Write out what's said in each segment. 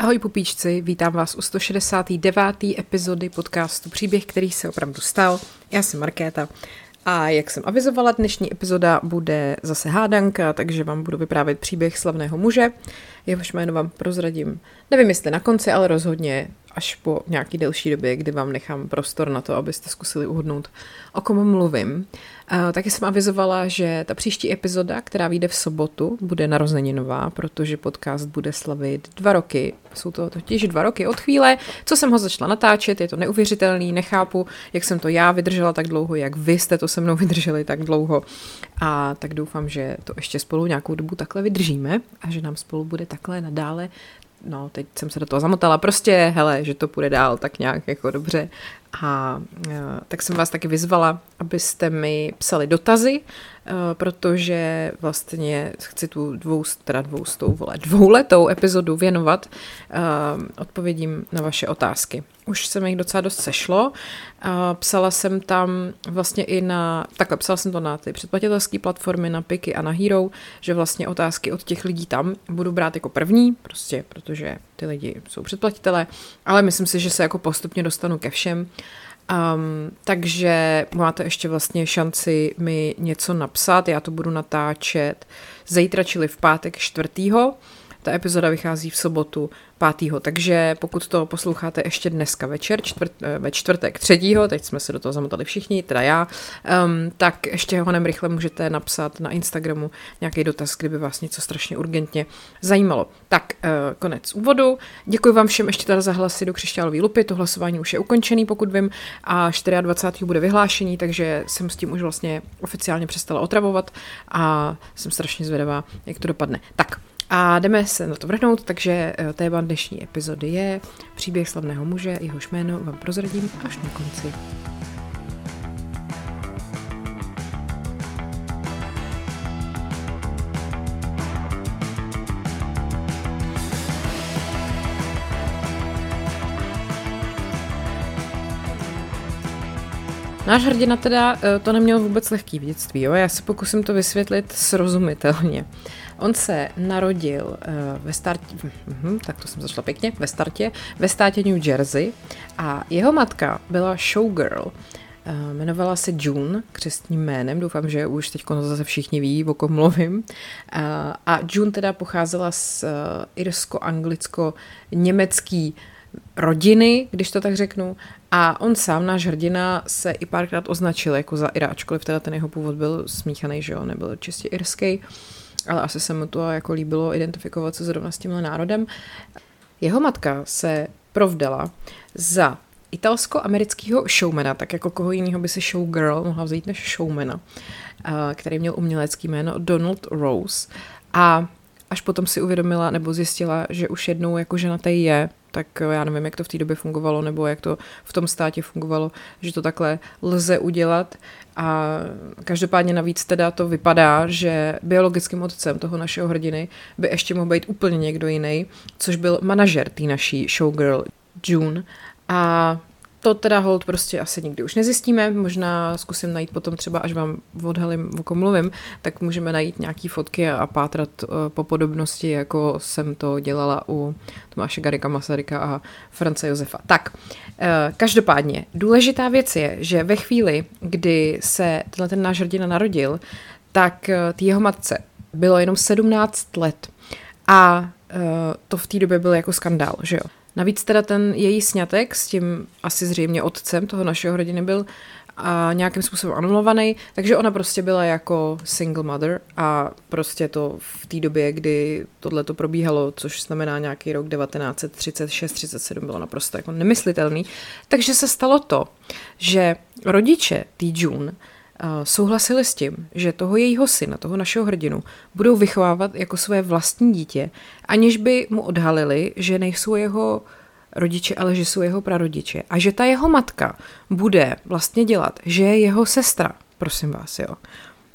Ahoj pupíčci, vítám vás u 169. epizody podcastu Příběh, který se opravdu stal. Já jsem Markéta a jak jsem avizovala, dnešní epizoda bude zase hádanka, takže vám budu vyprávět příběh slavného muže. Jehož jméno vám prozradím, nevím jestli na konci, ale rozhodně až po nějaký delší době, kdy vám nechám prostor na to, abyste zkusili uhodnout, o kom mluvím. Uh, taky jsem avizovala, že ta příští epizoda, která vyjde v sobotu, bude narozeninová, protože podcast bude slavit dva roky. Jsou to totiž dva roky od chvíle, co jsem ho začala natáčet, je to neuvěřitelný, nechápu, jak jsem to já vydržela tak dlouho, jak vy jste to se mnou vydrželi tak dlouho. A tak doufám, že to ještě spolu nějakou dobu takhle vydržíme a že nám spolu bude takhle nadále no, teď jsem se do toho zamotala, prostě, hele, že to půjde dál tak nějak jako dobře. A e, tak jsem vás taky vyzvala, abyste mi psali dotazy, protože vlastně chci tu dvou, teda dvoustou, vole, dvouletou epizodu věnovat e, odpovědím na vaše otázky. Už se mi jich docela dost sešlo. Psala jsem tam vlastně i na, takhle psala jsem to na ty předplatitelské platformy, na Piky a na Hero, že vlastně otázky od těch lidí tam budu brát jako první, prostě protože ty lidi jsou předplatitelé, ale myslím si, že se jako postupně dostanu ke všem. Um, takže máte ještě vlastně šanci mi něco napsat, já to budu natáčet zítra, čili v pátek čtvrtýho. Ta epizoda vychází v sobotu 5. Takže pokud to posloucháte ještě dneska večer, čtvrt, eh, ve čtvrtek 3. teď jsme se do toho zamotali všichni, teda já, um, tak ještě honem rychle můžete napsat na Instagramu nějaký dotaz, kdyby vás něco strašně urgentně zajímalo. Tak, uh, konec úvodu. Děkuji vám všem ještě teda za hlasy do křišťálové lupy, to hlasování už je ukončený, pokud vím, a 24. bude vyhlášení, takže jsem s tím už vlastně oficiálně přestala otravovat a jsem strašně zvědavá, jak to dopadne. Tak, a jdeme se na to vrhnout, takže eh, téma dnešní epizody je příběh slavného muže, jehož jméno vám prozradím až na konci. Náš hrdina teda eh, to neměl vůbec lehký v dětství, jo? já se pokusím to vysvětlit srozumitelně. On se narodil uh, ve startě, uh, tak to jsem začala pěkně, ve startě, ve státě New Jersey a jeho matka byla showgirl. Uh, jmenovala se June křestním jménem, doufám, že už teď zase všichni ví, o kom mluvím. A June teda pocházela z irsko-anglicko-německý rodiny, když to tak řeknu. A on sám, náš hrdina, se i párkrát označil jako za Ira, ačkoliv teda ten jeho původ byl smíchaný, že jo, nebyl čistě irský. Ale asi se mu to jako líbilo identifikovat se zrovna s tímhle národem. Jeho matka se provdala za italsko-amerického showmana, tak jako koho jiného by si showgirl mohla vzít než showmana, eh, který měl umělecký jméno Donald Rose. A až potom si uvědomila nebo zjistila, že už jednou jako ženatý je, tak já nevím, jak to v té době fungovalo, nebo jak to v tom státě fungovalo, že to takhle lze udělat. A každopádně navíc teda to vypadá, že biologickým otcem toho našeho hrdiny by ještě mohl být úplně někdo jiný, což byl manažer té naší showgirl June. A to teda hold prostě asi nikdy už nezjistíme, možná zkusím najít potom třeba, až vám odhalím, o kom mluvím, tak můžeme najít nějaký fotky a pátrat uh, po podobnosti, jako jsem to dělala u Tomáše Garika Masaryka a France Josefa. Tak, uh, každopádně, důležitá věc je, že ve chvíli, kdy se tenhle ten náš hrdina narodil, tak uh, tý jeho matce bylo jenom 17 let a to v té době byl jako skandál, že jo. Navíc teda ten její snětek s tím asi zřejmě otcem toho našeho rodiny byl a nějakým způsobem anulovaný, takže ona prostě byla jako single mother a prostě to v té době, kdy tohle to probíhalo, což znamená nějaký rok 1936-37, bylo naprosto jako nemyslitelný. Takže se stalo to, že rodiče té June souhlasili s tím, že toho jejího syna, toho našeho hrdinu, budou vychovávat jako své vlastní dítě, aniž by mu odhalili, že nejsou jeho rodiče, ale že jsou jeho prarodiče. A že ta jeho matka bude vlastně dělat, že je jeho sestra, prosím vás, jo.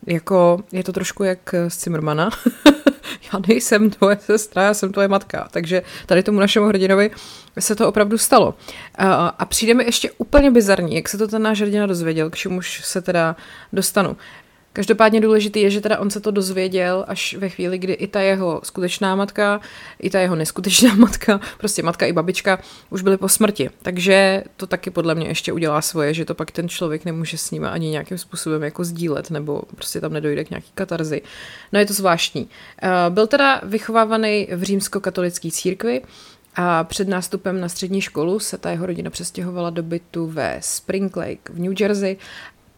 Jako, je to trošku jak z Cimrmana. já nejsem tvoje sestra, já jsem tvoje matka. Takže tady tomu našemu hrdinovi se to opravdu stalo. A přijde mi ještě úplně bizarní, jak se to ten náš hrdina dozvěděl, k čemuž se teda dostanu. Každopádně důležitý je, že teda on se to dozvěděl až ve chvíli, kdy i ta jeho skutečná matka, i ta jeho neskutečná matka, prostě matka i babička už byly po smrti. Takže to taky podle mě ještě udělá svoje, že to pak ten člověk nemůže s ním ani nějakým způsobem jako sdílet, nebo prostě tam nedojde k nějaký katarzi. No je to zvláštní. Eh, byl teda vychovávaný v římskokatolické církvi, a před nástupem na střední školu se ta jeho rodina přestěhovala do bytu ve Spring Lake v New Jersey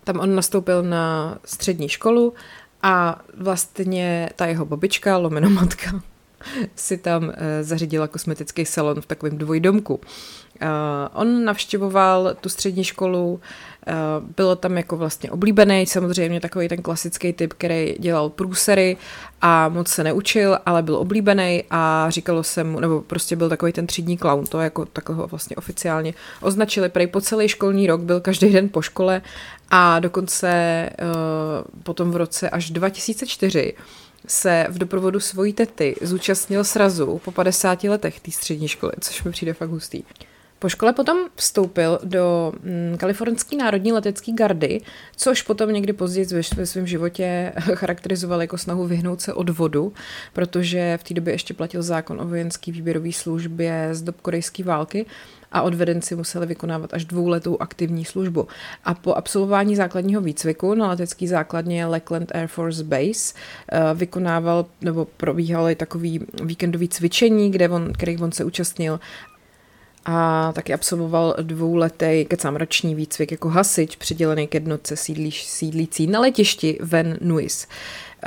tam on nastoupil na střední školu a vlastně ta jeho babička, lomeno matka, si tam eh, zařídila kosmetický salon v takovém dvojdomku. Uh, on navštěvoval tu střední školu, uh, bylo tam jako vlastně oblíbený, samozřejmě takový ten klasický typ, který dělal průsery a moc se neučil, ale byl oblíbený a říkalo se mu, nebo prostě byl takový ten třídní clown, to jako takového vlastně oficiálně označili. Prej po celý školní rok byl každý den po škole a dokonce uh, potom v roce až 2004 se v doprovodu svojí tety zúčastnil srazu po 50 letech té střední školy, což mi přijde fakt hustý. Po škole potom vstoupil do mm, kalifornské národní letecké gardy, což potom někdy později ve svém životě charakterizoval jako snahu vyhnout se od vodu, protože v té době ještě platil zákon o vojenské výběrové službě z dob korejské války a odvedenci museli vykonávat až dvouletou aktivní službu. A po absolvování základního výcviku na letecké základně Lackland Air Force Base eh, vykonával nebo probíhaly takový víkendový cvičení, kde on, který on se účastnil a taky absolvoval dvouletý kecám roční výcvik jako hasič přidělený k jednotce sídlíš, sídlící na letišti Van Nuys.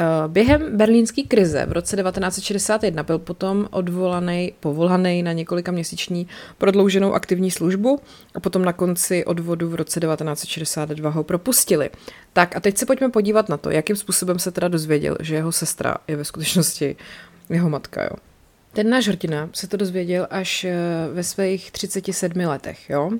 Eh, během berlínské krize v roce 1961 byl potom odvolaný, povolaný na několika měsíční prodlouženou aktivní službu a potom na konci odvodu v roce 1962 ho propustili. Tak a teď se pojďme podívat na to, jakým způsobem se teda dozvěděl, že jeho sestra je ve skutečnosti jeho matka. Jo. Ten náš hrdina se to dozvěděl až eh, ve svých 37 letech, jo.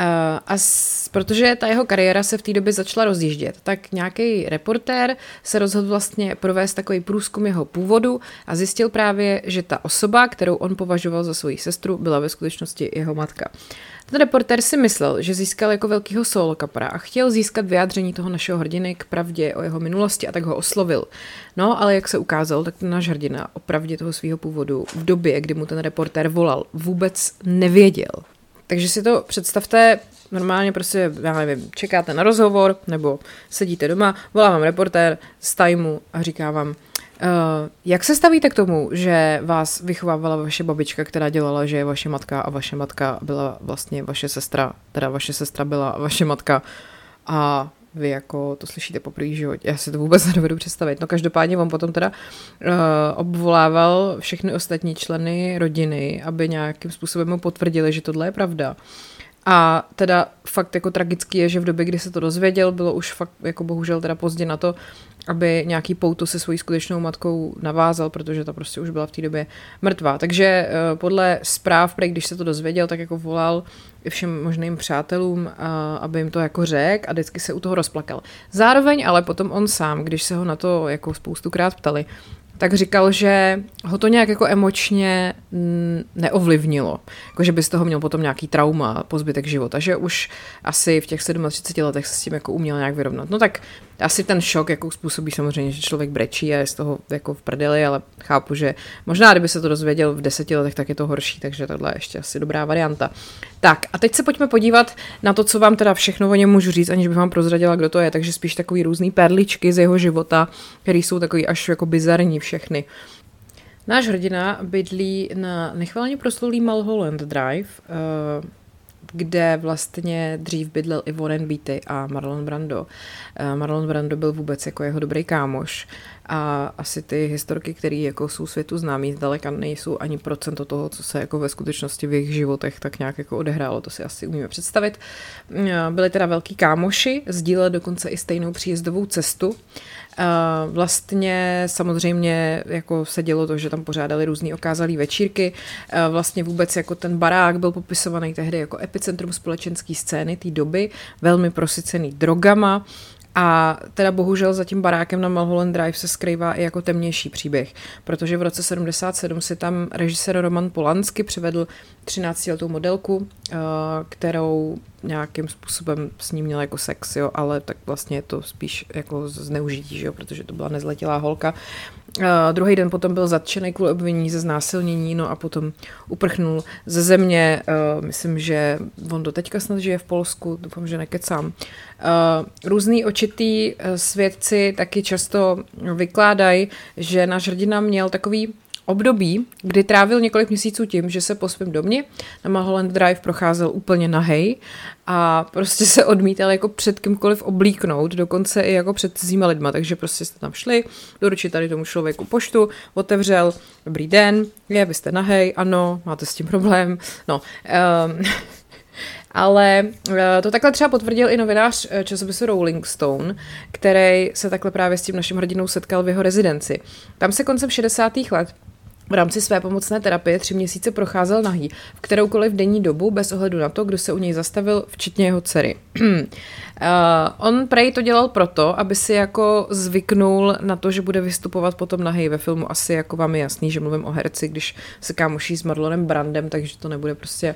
Eh, a s, protože ta jeho kariéra se v té době začala rozjíždět, tak nějaký reportér se rozhodl vlastně provést takový průzkum jeho původu a zjistil právě, že ta osoba, kterou on považoval za svoji sestru, byla ve skutečnosti jeho matka. Ten reportér si myslel, že získal jako velkýho solo kapra a chtěl získat vyjádření toho našeho hrdiny k pravdě o jeho minulosti a tak ho oslovil. No, ale jak se ukázalo, tak ten náš hrdina o pravdě toho svého původu v době, kdy mu ten reportér volal, vůbec nevěděl. Takže si to představte, normálně prostě, já nevím, čekáte na rozhovor, nebo sedíte doma, volá vám reportér z Timeu a říká vám, Uh, jak se stavíte k tomu, že vás vychovávala vaše babička, která dělala, že je vaše matka a vaše matka byla vlastně vaše sestra, teda vaše sestra byla vaše matka? A vy jako to slyšíte po první životě. Já si to vůbec nedovedu představit. No každopádně on potom teda uh, obvolával všechny ostatní členy rodiny, aby nějakým způsobem mu potvrdili, že tohle je pravda. A teda fakt jako tragický je, že v době, kdy se to dozvěděl, bylo už fakt jako bohužel teda pozdě na to, aby nějaký pouto se svojí skutečnou matkou navázal, protože ta prostě už byla v té době mrtvá. Takže eh, podle zpráv, když se to dozvěděl, tak jako volal i všem možným přátelům, aby jim to jako řek a vždycky se u toho rozplakal. Zároveň ale potom on sám, když se ho na to jako spoustukrát ptali, tak říkal, že ho to nějak jako emočně neovlivnilo. Jako, že by z toho měl potom nějaký trauma po zbytek života, že už asi v těch 37 letech se s tím jako uměl nějak vyrovnat. No tak asi ten šok jako způsobí samozřejmě, že člověk brečí a je z toho jako v prdeli, ale chápu, že možná, kdyby se to dozvěděl v deseti letech, tak je to horší, takže tohle je ještě asi dobrá varianta. Tak a teď se pojďme podívat na to, co vám teda všechno o něm můžu říct, aniž bych vám prozradila, kdo to je, takže spíš takový různý perličky z jeho života, které jsou takový až jako bizarní všechny. Náš hrdina bydlí na nechválně proslulý Mulholland Drive, uh, kde vlastně dřív bydlel i Warren Beatty a Marlon Brando. Eh, Marlon Brando byl vůbec jako jeho dobrý kámoš a asi ty historky, které jako jsou světu známý, zdaleka nejsou ani procento toho, co se jako ve skutečnosti v jejich životech tak nějak jako odehrálo, to si asi umíme představit. Eh, byli teda velký kámoši, sdíleli dokonce i stejnou příjezdovou cestu. Vlastně samozřejmě jako se dělo to, že tam pořádali různý okázalý večírky. Vlastně vůbec jako ten barák byl popisovaný tehdy jako epicentrum společenské scény té doby, velmi prosycený drogama, A teda bohužel za tím barákem na Mulholland Drive se skrývá i jako temnější příběh, protože v roce 77 si tam režisér Roman Polansky přivedl 13-letou modelku, eh, kterou nějakým způsobem s ním měl jako sex, jo, ale tak vlastně je to spíš jako zneužití, jo, protože to byla nezletilá holka. Uh, druhý den potom byl zatčený kvůli obvinění ze znásilnění, no a potom uprchnul ze země. Myslím, že on do teďka snad žije v Polsku, doufám, že nekecám. Různý očitý svědci taky často vykládají, že náš hrdina měl takový období, kdy trávil několik měsíců tím, že se po svém domě na Mulholland Drive procházel úplně nahej a prostě se odmítal jako před kýmkoliv oblíknout, dokonce i jako před cizíma lidma, takže prostě jste tam šli, doručit tady tomu člověku poštu, otevřel, dobrý den, je, vy jste nahej, ano, máte s tím problém, no, um, ale eh, to takhle třeba potvrdil i novinář eh, časopisu Rolling Stone, který se takhle právě s tím naším hrdinou setkal v jeho rezidenci. Tam se koncem 60. let v rámci své pomocné terapie tři měsíce procházel nahý v kteroukoliv denní dobu bez ohledu na to, kdo se u něj zastavil, včetně jeho dcery. uh, on prej to dělal proto, aby si jako zvyknul na to, že bude vystupovat potom nahý ve filmu. Asi jako vám je jasný, že mluvím o herci, když se kámoší s Marlonem Brandem, takže to nebude prostě,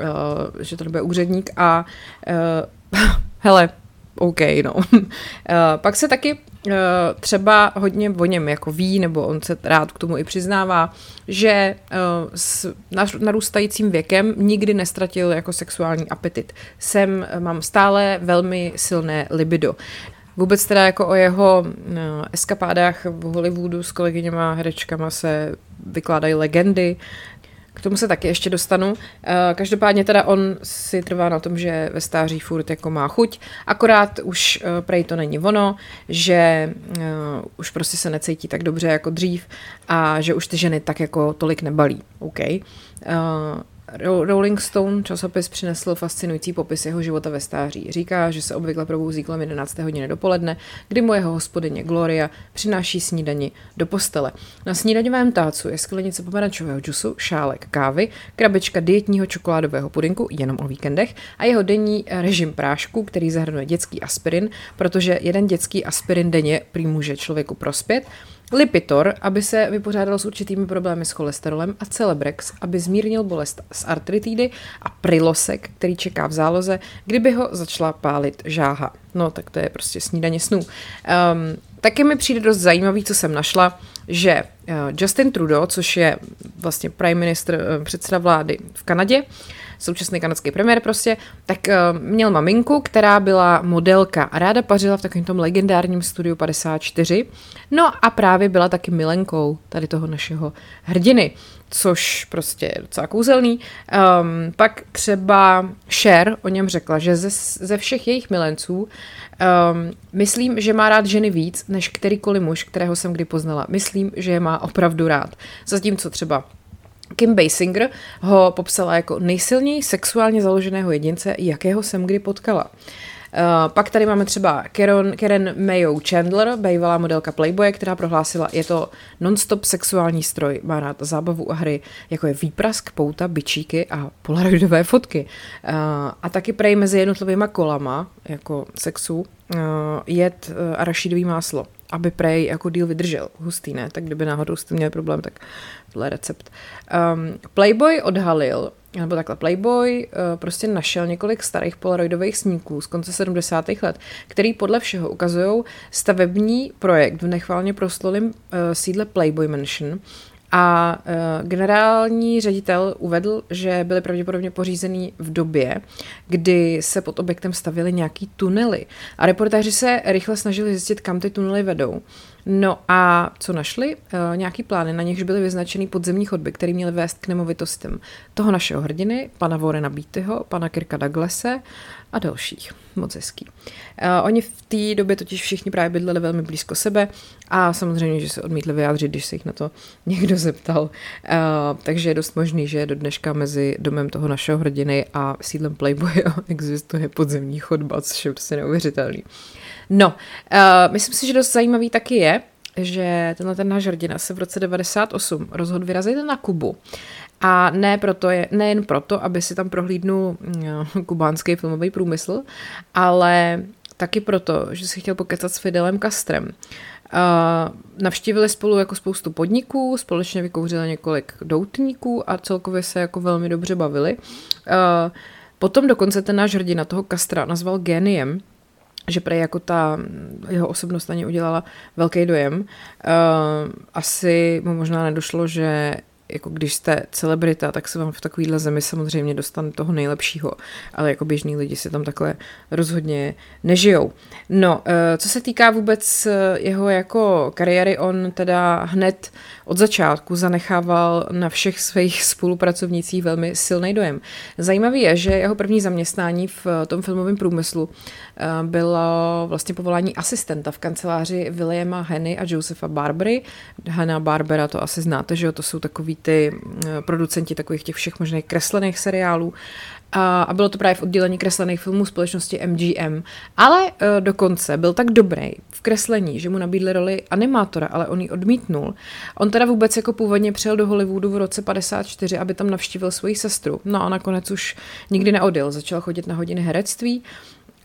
uh, že to nebude úředník. A uh, hele, OK, no. uh, pak se taky třeba hodně o něm jako ví, nebo on se rád k tomu i přiznává, že uh, s narůstajícím věkem nikdy nestratil jako sexuální apetit. Jsem, mám stále velmi silné libido. Vůbec teda jako o jeho eskapádách v Hollywoodu s kolegyněma herečkama se vykládají legendy. K tomu se taky ještě dostanu. Eh, každopádně teda on si trvá na tom, že ve stáří furt jako má chuť, akorát už eh, prej to není ono, že eh, už prostě se necítí tak dobře jako dřív a že už ty ženy tak jako tolik nebalí. OK. Rolling Stone časopis přinesl fascinující popis jeho života ve stáří. Říká, že se obvykle probouzí kolem 11. hodiny dopoledne, kdy mu jeho hospodyně Gloria přináší snídani do postele. Na snídaňovém tácu je sklenice pomerančového džusu, šálek kávy, krabička dietního čokoládového pudinku jenom o víkendech a jeho denní režim prášku, který zahrnuje dětský aspirin, protože jeden dětský aspirin denně prý může člověku prospět, Lipitor, aby se vypořádal s určitými problémy s cholesterolem a Celebrex, aby zmírnil bolest z artritidy a Prilosek, který čeká v záloze, kdyby ho začala pálit žáha. No, tak to je prostě snídaně snů. Um, taky mi přijde dost zajímavý, co jsem našla, že uh, Justin Trudeau, což je vlastně prime minister, uh, předseda vlády v Kanadě, současný kanadský premiér prostě, tak uh, měl maminku, která byla modelka a ráda pařila v takovém tom legendárním studiu 54. No a právě byla taky milenkou tady toho našeho hrdiny, což prostě je docela kouzelný. Um, pak třeba Cher o něm řekla, že ze, ze všech jejich milenců um, myslím, že má rád ženy víc, než kterýkoliv muž, kterého jsem kdy poznala. Myslím, že je má opravdu rád. Zatímco třeba Kim Basinger ho popsala jako nejsilněji sexuálně založeného jedince, jakého jsem kdy potkala. Uh, pak tady máme třeba Karen, Karen Mayo Chandler, bývalá modelka Playboye, která prohlásila, je to non-stop sexuální stroj, má rád zábavu a hry, jako je výprask, pouta, bičíky a polaroidové fotky. Uh, a taky prej mezi jednotlivými kolama, jako sexu, uh, jed uh, arašidový máslo aby prej jako díl vydržel. Hustý, ne? Tak kdyby náhodou jste měli problém, tak tohle recept. Um, Playboy odhalil, nebo takhle Playboy uh, prostě našel několik starých polaroidových snímků z konce 70. let, který podle všeho ukazují stavební projekt v nechválně proslulém uh, sídle Playboy Mansion, a uh, generální ředitel uvedl, že byly pravděpodobně pořízený v době, kdy se pod objektem stavily nějaký tunely. A reportéři se rychle snažili zjistit, kam ty tunely vedou. No a co našli? Uh, nějaký plány, na nichž byly vyznačeny podzemní chodby, které měly vést k nemovitostem toho našeho hrdiny, pana Vorena Beattyho, pana Kirka Douglase a dalších. Moc hezký. Uh, oni v té době totiž všichni právě bydleli velmi blízko sebe a samozřejmě, že se odmítli vyjádřit, když se jich na to někdo zeptal. Uh, takže je dost možný, že do dneška mezi domem toho našeho hrdiny a sídlem Playboye existuje podzemní chodba, což je prostě neuvěřitelný. No, uh, myslím si, že dost zajímavý taky je, že tenhle ten náš hrdina se v roce 98 rozhodl vyrazit na Kubu. A ne proto je, nejen proto, aby si tam prohlídnul no, kubánský filmový průmysl, ale taky proto, že si chtěl pokecat s Fidelem Castrem. Uh, navštívili spolu jako spoustu podniků, společně vykouřili několik doutníků a celkově se jako velmi dobře bavili. Uh, potom dokonce ten náš hrdina toho Castra nazval geniem, že prej jako ta jeho osobnost na ně udělala velký dojem. Uh, asi mu možná nedošlo, že jako když jste celebrita, tak se vám v takovýhle zemi samozřejmě dostane toho nejlepšího, ale jako běžní lidi si tam takhle rozhodně nežijou. No, eh, co se týká vůbec eh, jeho jako kariéry, on teda hned od začátku zanechával na všech svých spolupracovnicích velmi silný dojem. Zajímavý je, že jeho první zaměstnání v tom filmovém průmyslu eh, bylo vlastně povolání asistenta v kanceláři Williama Henny a Josepha Barbery. Hanna Barbera to asi znáte, že jo, to jsou takový ty eh, producenti takových těch všech možných kreslených seriálů a, bylo to právě v oddělení kreslených filmů společnosti MGM. Ale uh, dokonce byl tak dobrý v kreslení, že mu nabídli roli animátora, ale on ji odmítnul. On teda vůbec jako původně přijel do Hollywoodu v roce 54, aby tam navštívil svoji sestru. No a nakonec už nikdy neodjel, začal chodit na hodiny herectví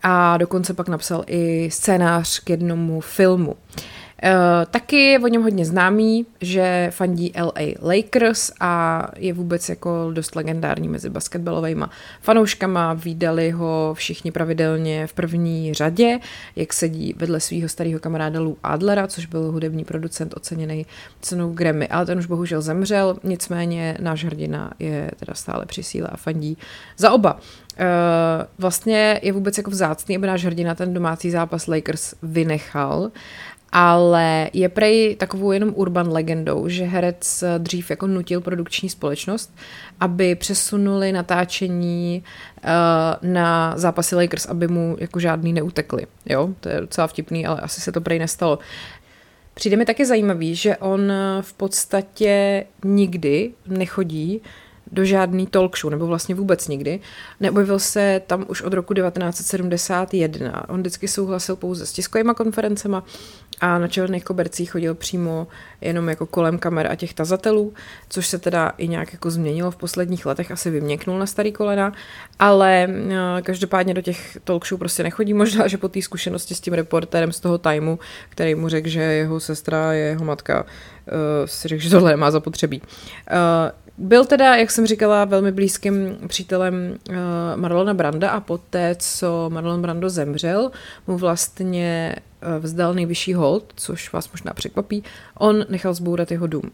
a dokonce pak napsal i scénář k jednomu filmu. Uh, taky je o něm hodně známý, že fandí LA Lakers a je vůbec jako dost legendární mezi basketbalovými fanouškama. Výdali ho všichni pravidelně v první řadě, jak sedí vedle svého starého kamaráda Lou Adlera, což byl hudební producent oceněný cenou Grammy, ale ten už bohužel zemřel, nicméně náš hrdina je teda stále při síle a fandí za oba. Uh, vlastně je vůbec jako vzácný, aby náš hrdina ten domácí zápas Lakers vynechal ale je prej takovou jenom urban legendou, že herec dřív jako nutil produkční společnost, aby přesunuli natáčení uh, na zápasy Lakers, aby mu jako žádný neutekli. Jo, to je docela vtipný, ale asi se to prej nestalo. Přijde mi taky zajímavý, že on v podstatě nikdy nechodí do žádný talk show, nebo vlastně vůbec nikdy. Neobjevil se tam už od roku 1971. On vždycky souhlasil pouze s tiskovými konferencema a na černých kobercích chodil přímo jenom jako kolem kamer a těch tazatelů, což se teda i nějak jako změnilo v posledních letech, asi vyměknul na starý kolena, ale eh, každopádně do těch talk show prostě nechodí, možná, že po té zkušenosti s tím reportérem z toho timeu, který mu řekl, že jeho sestra je jeho matka, uh, si řekl, že tohle nemá zapotřebí. Byl teda, jak jsem říkala, velmi blízkým přítelem uh, Marlona Branda a poté, co Marlon Brando zemřel, mu vlastně uh, vzdal nejvyšší hold, což vás možná překvapí, on nechal zbourat jeho dům. Uh,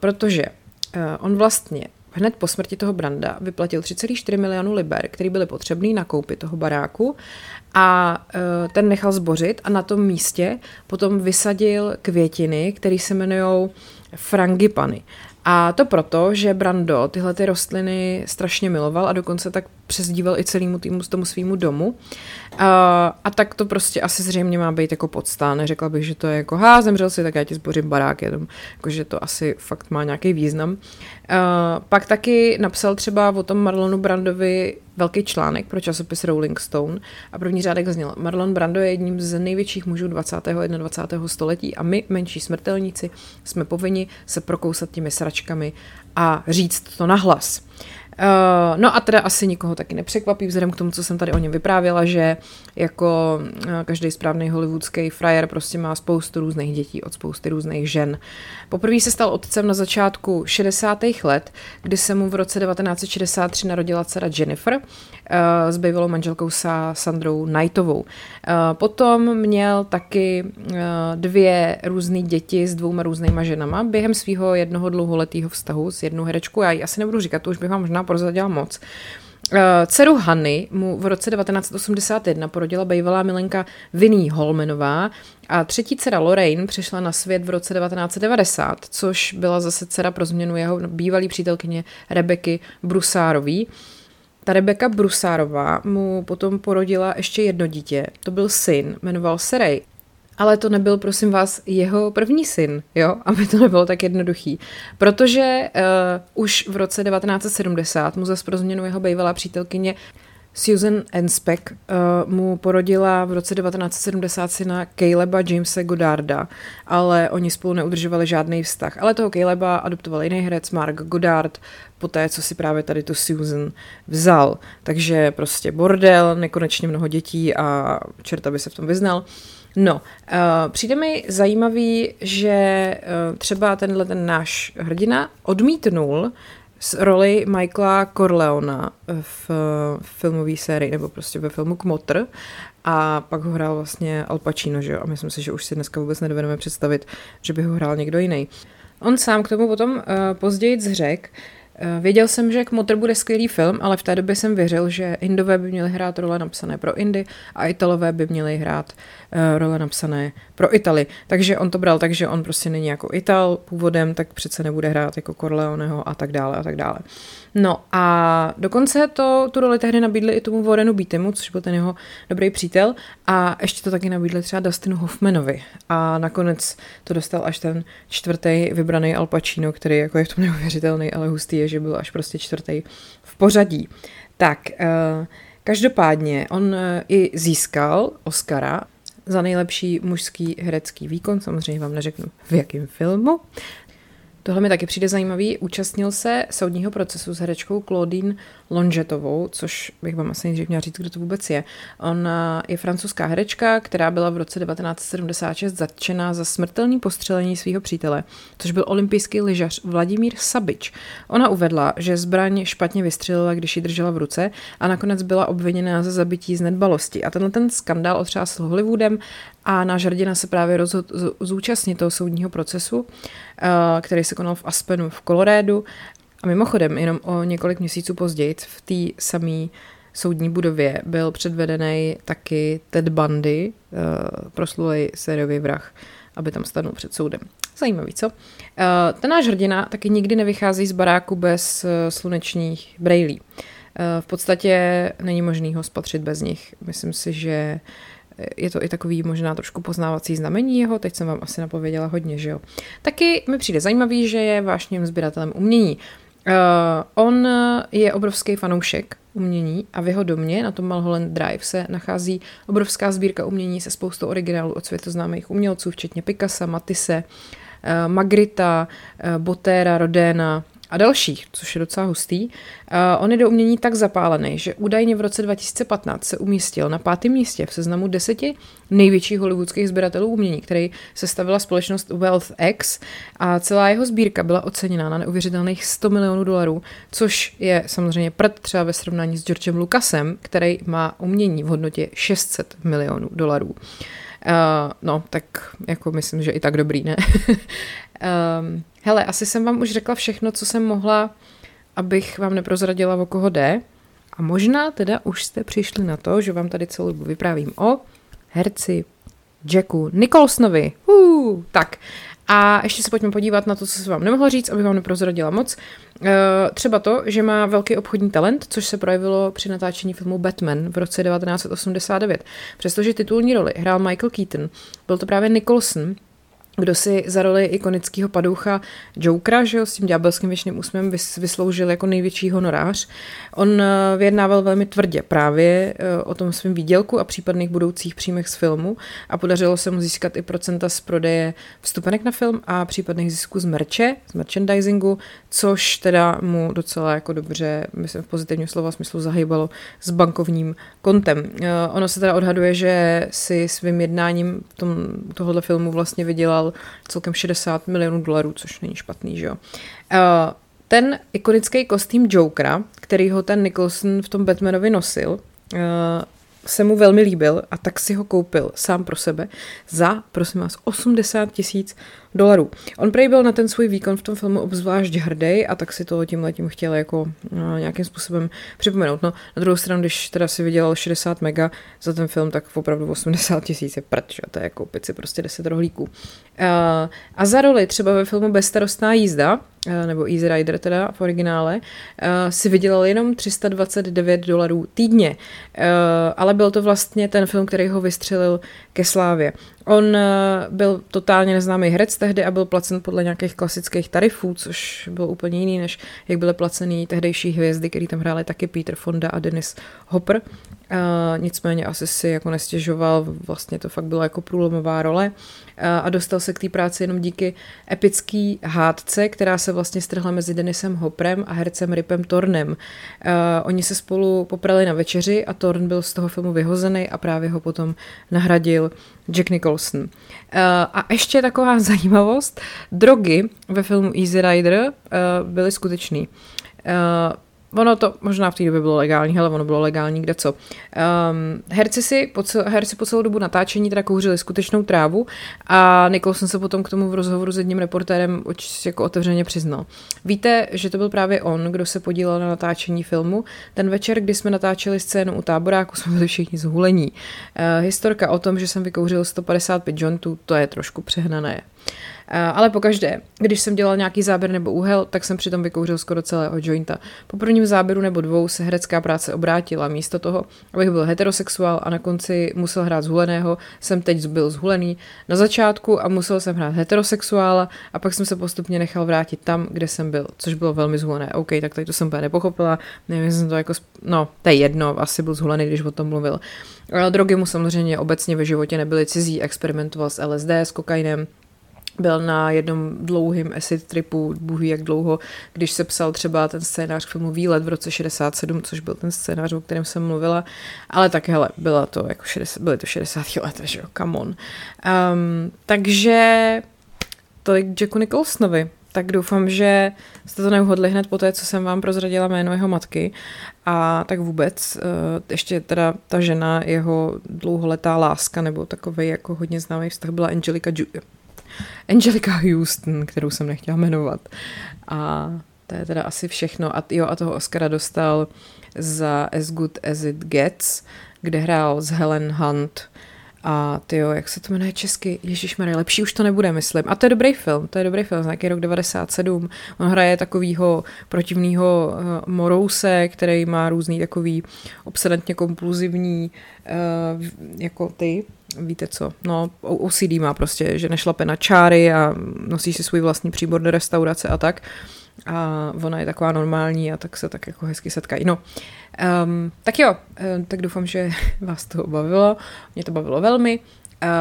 protože uh, on vlastně hned po smrti toho Branda vyplatil 3,4 milionu liber, který byly potřebný na koupi toho baráku a ten nechal zbořit a na tom místě potom vysadil květiny, které se jmenují frangipany. A to proto, že Brando tyhle ty rostliny strašně miloval a dokonce tak přezdíval i celému týmu tomu svýmu domu. A, a tak to prostě asi zřejmě má být jako podstá. Neřekla bych, že to je jako, ha, zemřel si, tak já ti zbořím barák, jenom, jako, že to asi fakt má nějaký význam. A, pak taky napsal třeba o tom Marlonu Brandovi velký článek pro časopis Rolling Stone a první řádek zněl Marlon Brando je jedním z největších mužů 20. a 21. století a my, menší smrtelníci, jsme povinni se prokousat těmi sračkami a říct to nahlas. Uh, no a teda asi nikoho taky nepřekvapí, vzhledem k tomu, co jsem tady o něm vyprávěla, že jako uh, každý správný hollywoodský frajer prostě má spoustu různých dětí od spousty různých žen. Poprvé se stal otcem na začátku 60. let, kdy se mu v roce 1963 narodila dcera Jennifer uh, s bývalou manželkou sa Sandrou Knightovou. Potom měl taky dvě různé děti s dvouma různýma ženama během svého jednoho dlouholetého vztahu s jednou herečkou. Já ji asi nebudu říkat, to už bych vám možná prozradila moc. Uh, dceru Hany mu v roce 1981 porodila bývalá milenka Vinnie Holmanová a třetí dcera Lorraine přišla na svět v roce 1990, což byla zase dcera pro změnu jeho bývalý přítelkyně Rebeky Brusárový. Ta Rebeka Brusárová mu potom porodila ještě jedno dítě. To byl syn, jmenoval se Ray. Ale to nebyl, prosím vás, jeho první syn, jo, aby to nebylo tak jednoduchý. Protože uh, už v roce 1970 mu zase pro změnu jeho bývalá přítelkyně Susan Enspec uh, mu porodila v roce 1970 syna Caleba Jamesa Godarda, ale oni spolu neudržovali žádný vztah. Ale toho Caleba adoptoval jiný herec Mark Goddard, po té, co si právě tady tu Susan vzal. Takže prostě bordel, nekonečně mnoho dětí a čerta by se v tom vyznal. No, uh, přijde mi zajímavý, že uh, třeba tenhle ten náš hrdina odmítnul z roli Michaela Corleona v, v filmové sérii, nebo prostě ve filmu Kmotr a pak ho hrál vlastně Al Pacino, že jo? A myslím si, že už si dneska vůbec nedovedeme představit, že by ho hrál někdo jiný. On sám k tomu potom uh, později zřek, Eh, věděl jsem, že Kmotr bude skvělý film, ale v té době jsem věřil, že Indové by měly hrát role napsané pro Indy a Italové by měly hrát uh, role napsané pro Italy. Takže on to bral tak, že on prostě není jako Ital původem, tak přece nebude hrát jako Corleoneho a tak dále a tak dále. No a dokonce to, tu roli tehdy nabídli i tomu Warrenu Beatemu, což byl ten jeho dobrý přítel a ještě to taky nabídli třeba Dustinu Hoffmanovi a nakonec to dostal až ten čtvrtý vybraný Al Pacino, který jako je v tom neuvěřitelný, ale hustý je, že byl až prostě čtvrtý v pořadí. Tak, uh, každopádně on uh, i získal Oscara za nejlepší mužský herecký výkon, samozřejmě vám neřeknu v jakém filmu, Tohle mi taky přijde zajímavý. Účastnil se soudního procesu s herečkou Claudine Longetovou, což bych vám asi nejdřív měla říct, kdo to vůbec je. Ona je francouzská herečka, která byla v roce 1976 zatčená za smrtelný postřelení svého přítele, což byl olympijský lyžař Vladimír Sabič. Ona uvedla, že zbraň špatně vystřelila, když ji držela v ruce a nakonec byla obviněna za zabití z nedbalosti. A tenhle ten skandál otřásl Hollywoodem a náš hrdina se právě rozhodl zúčastnit toho soudního procesu, eh, který se konal v Aspenu v Kolorédu. A mimochodem, jenom o několik měsíců později v té samé soudní budově byl předvedený taky Ted Bundy, eh, proslulý sériový vrah, aby tam stanul před soudem. Zajímavý, co? Eh, ten náš hrdina taky nikdy nevychází z baráku bez slunečních brejlí. V podstatě není možný ho spatřit bez nich. Myslím si, že je to i takový možná trošku poznávací znamení jeho, teď jsem vám asi napověděla hodně, že jo. Taky mi přijde zajímavý, že je vášným sběratelem umění. Uh, on je obrovský fanoušek umění a v jeho domě na tom Mulholland Drive se nachází obrovská sbírka umění se spoustou originálů od světoznámých umělců, včetně Picasa, Matisse, uh, Magrita, uh, Botera, Rodena, a dalších, což je docela hustý. Uh, on je do umění tak zapálený, že údajně v roce 2015 se umístil na pátém místě v seznamu deseti největších hollywoodských sběratelů umění, který sestavila společnost Wealth X a celá jeho sbírka byla oceněna na neuvěřitelných 100 milionů dolarů, což je samozřejmě prd třeba ve srovnání s Georgem Lucasem, který má umění v hodnotě 600 milionů dolarů. Uh, no, tak jako myslím, že i tak dobrý, ne? um, hele, asi jsem vám už řekla všechno, co jsem mohla, abych vám neprozradila, o koho jde. A možná teda už jste přišli na to, že vám tady celou dobu vyprávím o herci Jacku Nicholsonovi. Uh, tak, a ještě se pojďme podívat na to, co se vám nemohla říct, aby vám neprozradila moc. E, třeba to, že má velký obchodní talent, což se projevilo při natáčení filmu Batman v roce 1989. Přestože titulní roli hrál Michael Keaton, byl to právě Nicholson, kdo si za roli ikonického padoucha Jokera, že jo, s tím ďábelským věčným úsměvem vysloužil jako největší honorář. On eh, vyjednával velmi tvrdě právě eh, o tom svém výdělku a případných budoucích příjmech z filmu a podařilo se mu získat i procenta z prodeje vstupenek na film a případných zisků z merče, z merchandisingu, což teda mu docela jako dobře, myslím v pozitivním slova smyslu, zahýbalo s bankovním kontem. Eh, ono se teda odhaduje, že si svým jednáním tom, tohohle filmu vlastně vydělal celkem 60 milionů dolarů, což není špatný, že jo. Uh, ten ikonický kostým Jokera, který ho ten Nicholson v tom Batmanovi nosil, uh, se mu velmi líbil a tak si ho koupil sám pro sebe za, prosím vás, 80 tisíc dolarů. On prej byl na ten svůj výkon v tom filmu obzvlášť hrdý a tak si to tím letím chtěl jako no, nějakým způsobem připomenout. No, na druhou stranu, když teda si vydělal 60 mega za ten film, tak opravdu 80 tisíc je prd, že? to je koupit si prostě 10 rohlíků. Uh, a za roli třeba ve filmu Bezstarostná jízda Eh, nebo Easy Rider teda v originále, eh, si vydělal jenom 329 dolarů týdně. Ale byl to vlastně ten film, který ho vystřelil ke slávě. On byl totálně neznámý herec tehdy a byl placen podle nějakých klasických tarifů, což bylo úplně jiný, než jak byly placený tehdejší hvězdy, který tam hráli taky Peter Fonda a Dennis Hopper. Uh, nicméně asi si jako nestěžoval, vlastně to fakt bylo jako průlomová role a dostal se k té práci jenom díky epický hádce, která se vlastně strhla mezi Denisem Hoprem a hercem Ripem Tornem. Uh, oni se spolu poprali na večeři a Torn byl z toho filmu vyhozený a právě ho potom nahradil Jack Nicholson. A ještě taková zajímavost, drogy ve filmu Easy Rider byly skutečný. Ono to možná v té době bylo legální, ale ono bylo legální kde co. Um, herci, si po, cel, herci po celou dobu natáčení teda kouřili skutečnou trávu a Nicholson se potom k tomu v rozhovoru s jedním reportérem jako otevřeně přiznal. Víte, že to byl právě on, kdo se podílel na natáčení filmu. Ten večer, kdy jsme natáčeli scénu u táboráku, jsme byli všichni zhulení. Uh, historka o tom, že jsem vykouřil 155 jointů, to je trošku přehnané. Eh, ale pokaždé, když jsem dělal nějaký záběr nebo úhel, tak jsem přitom vykouřil skoro celého jointa. Po prvním záběru nebo dvou se herecká práce obrátila. Místo toho, abych byl heterosexuál a na konci musel hrát zhuleného, jsem teď byl zhulený na začátku a musel jsem hrát heterosexuála a pak jsem se postupně nechal vrátit tam, kde jsem byl, což bylo velmi zhulené. OK, tak tady to jsem úplně nepochopila, nevím, jsem to jako, no, to je jedno, asi byl zhulený, když o tom mluvil. Drogy mu samozřejmě obecně ve životě nebyly cizí, experimentoval s LSD, s kokainem, byl na jednom dlouhým acid tripu, bůh jak dlouho, když se psal třeba ten scénář k filmu Výlet v roce 67, což byl ten scénář, o kterém jsem mluvila, ale tak hele, byla to jako 60, byly to 60 let, že jo, come on. Um, takže tolik Jacku Nicholsonovi. Tak doufám, že jste to neuhodli hned po té, co jsem vám prozradila jméno jeho matky. A tak vůbec, uh, ještě teda ta žena, jeho dlouholetá láska, nebo takový jako hodně známý vztah byla Angelika Ju- Angelica Houston, kterou jsem nechtěla jmenovat. A to je teda asi všechno. A, jo, a toho Oscara dostal za As Good As It Gets, kde hrál s Helen Hunt. A ty jo, jak se to jmenuje česky? Ježíš lepší už to nebude, myslím. A to je dobrý film, to je dobrý film, nějaký rok 97. On hraje takovýho protivného uh, Morouse, který má různý takový obsedantně kompulzivní uh, jako ty víte co, no OCD má prostě, že nešlape na čáry a nosí si svůj vlastní příbor do restaurace a tak. A ona je taková normální a tak se tak jako hezky setkají. No, um, tak jo, tak doufám, že vás to bavilo. Mě to bavilo velmi.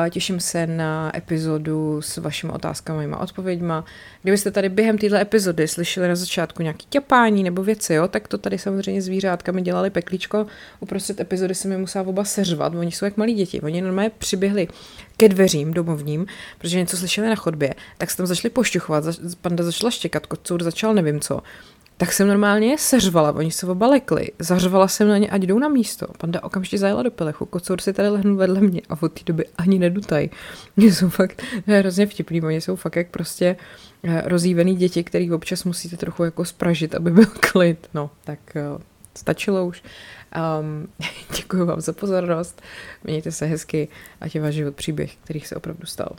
Těším se na epizodu s vašimi otázkami a odpověďma. Kdybyste tady během této epizody slyšeli na začátku nějaký ťapání nebo věci, jo, tak to tady samozřejmě zvířátkami dělali peklíčko. Uprostřed epizody se mi musela oba seřvat, oni jsou jak malí děti. Oni normálně přiběhli ke dveřím domovním, protože něco slyšeli na chodbě, tak se tam začali pošťuchovat, panda začala štěkat, kocour začal nevím co tak jsem normálně seřvala, oni se oba lekli, zařvala jsem na ně, ať jdou na místo. Panda okamžitě zajela do pelechu, kocour si tady lehnul vedle mě a od té doby ani nedutají. Mě jsou fakt hrozně vtipný, oni jsou fakt jak prostě eh, rozjívený děti, který občas musíte trochu jako spražit, aby byl klid. No, tak eh, stačilo už. Um, děkuji vám za pozornost, mějte se hezky, ať je váš život příběh, který se opravdu stal.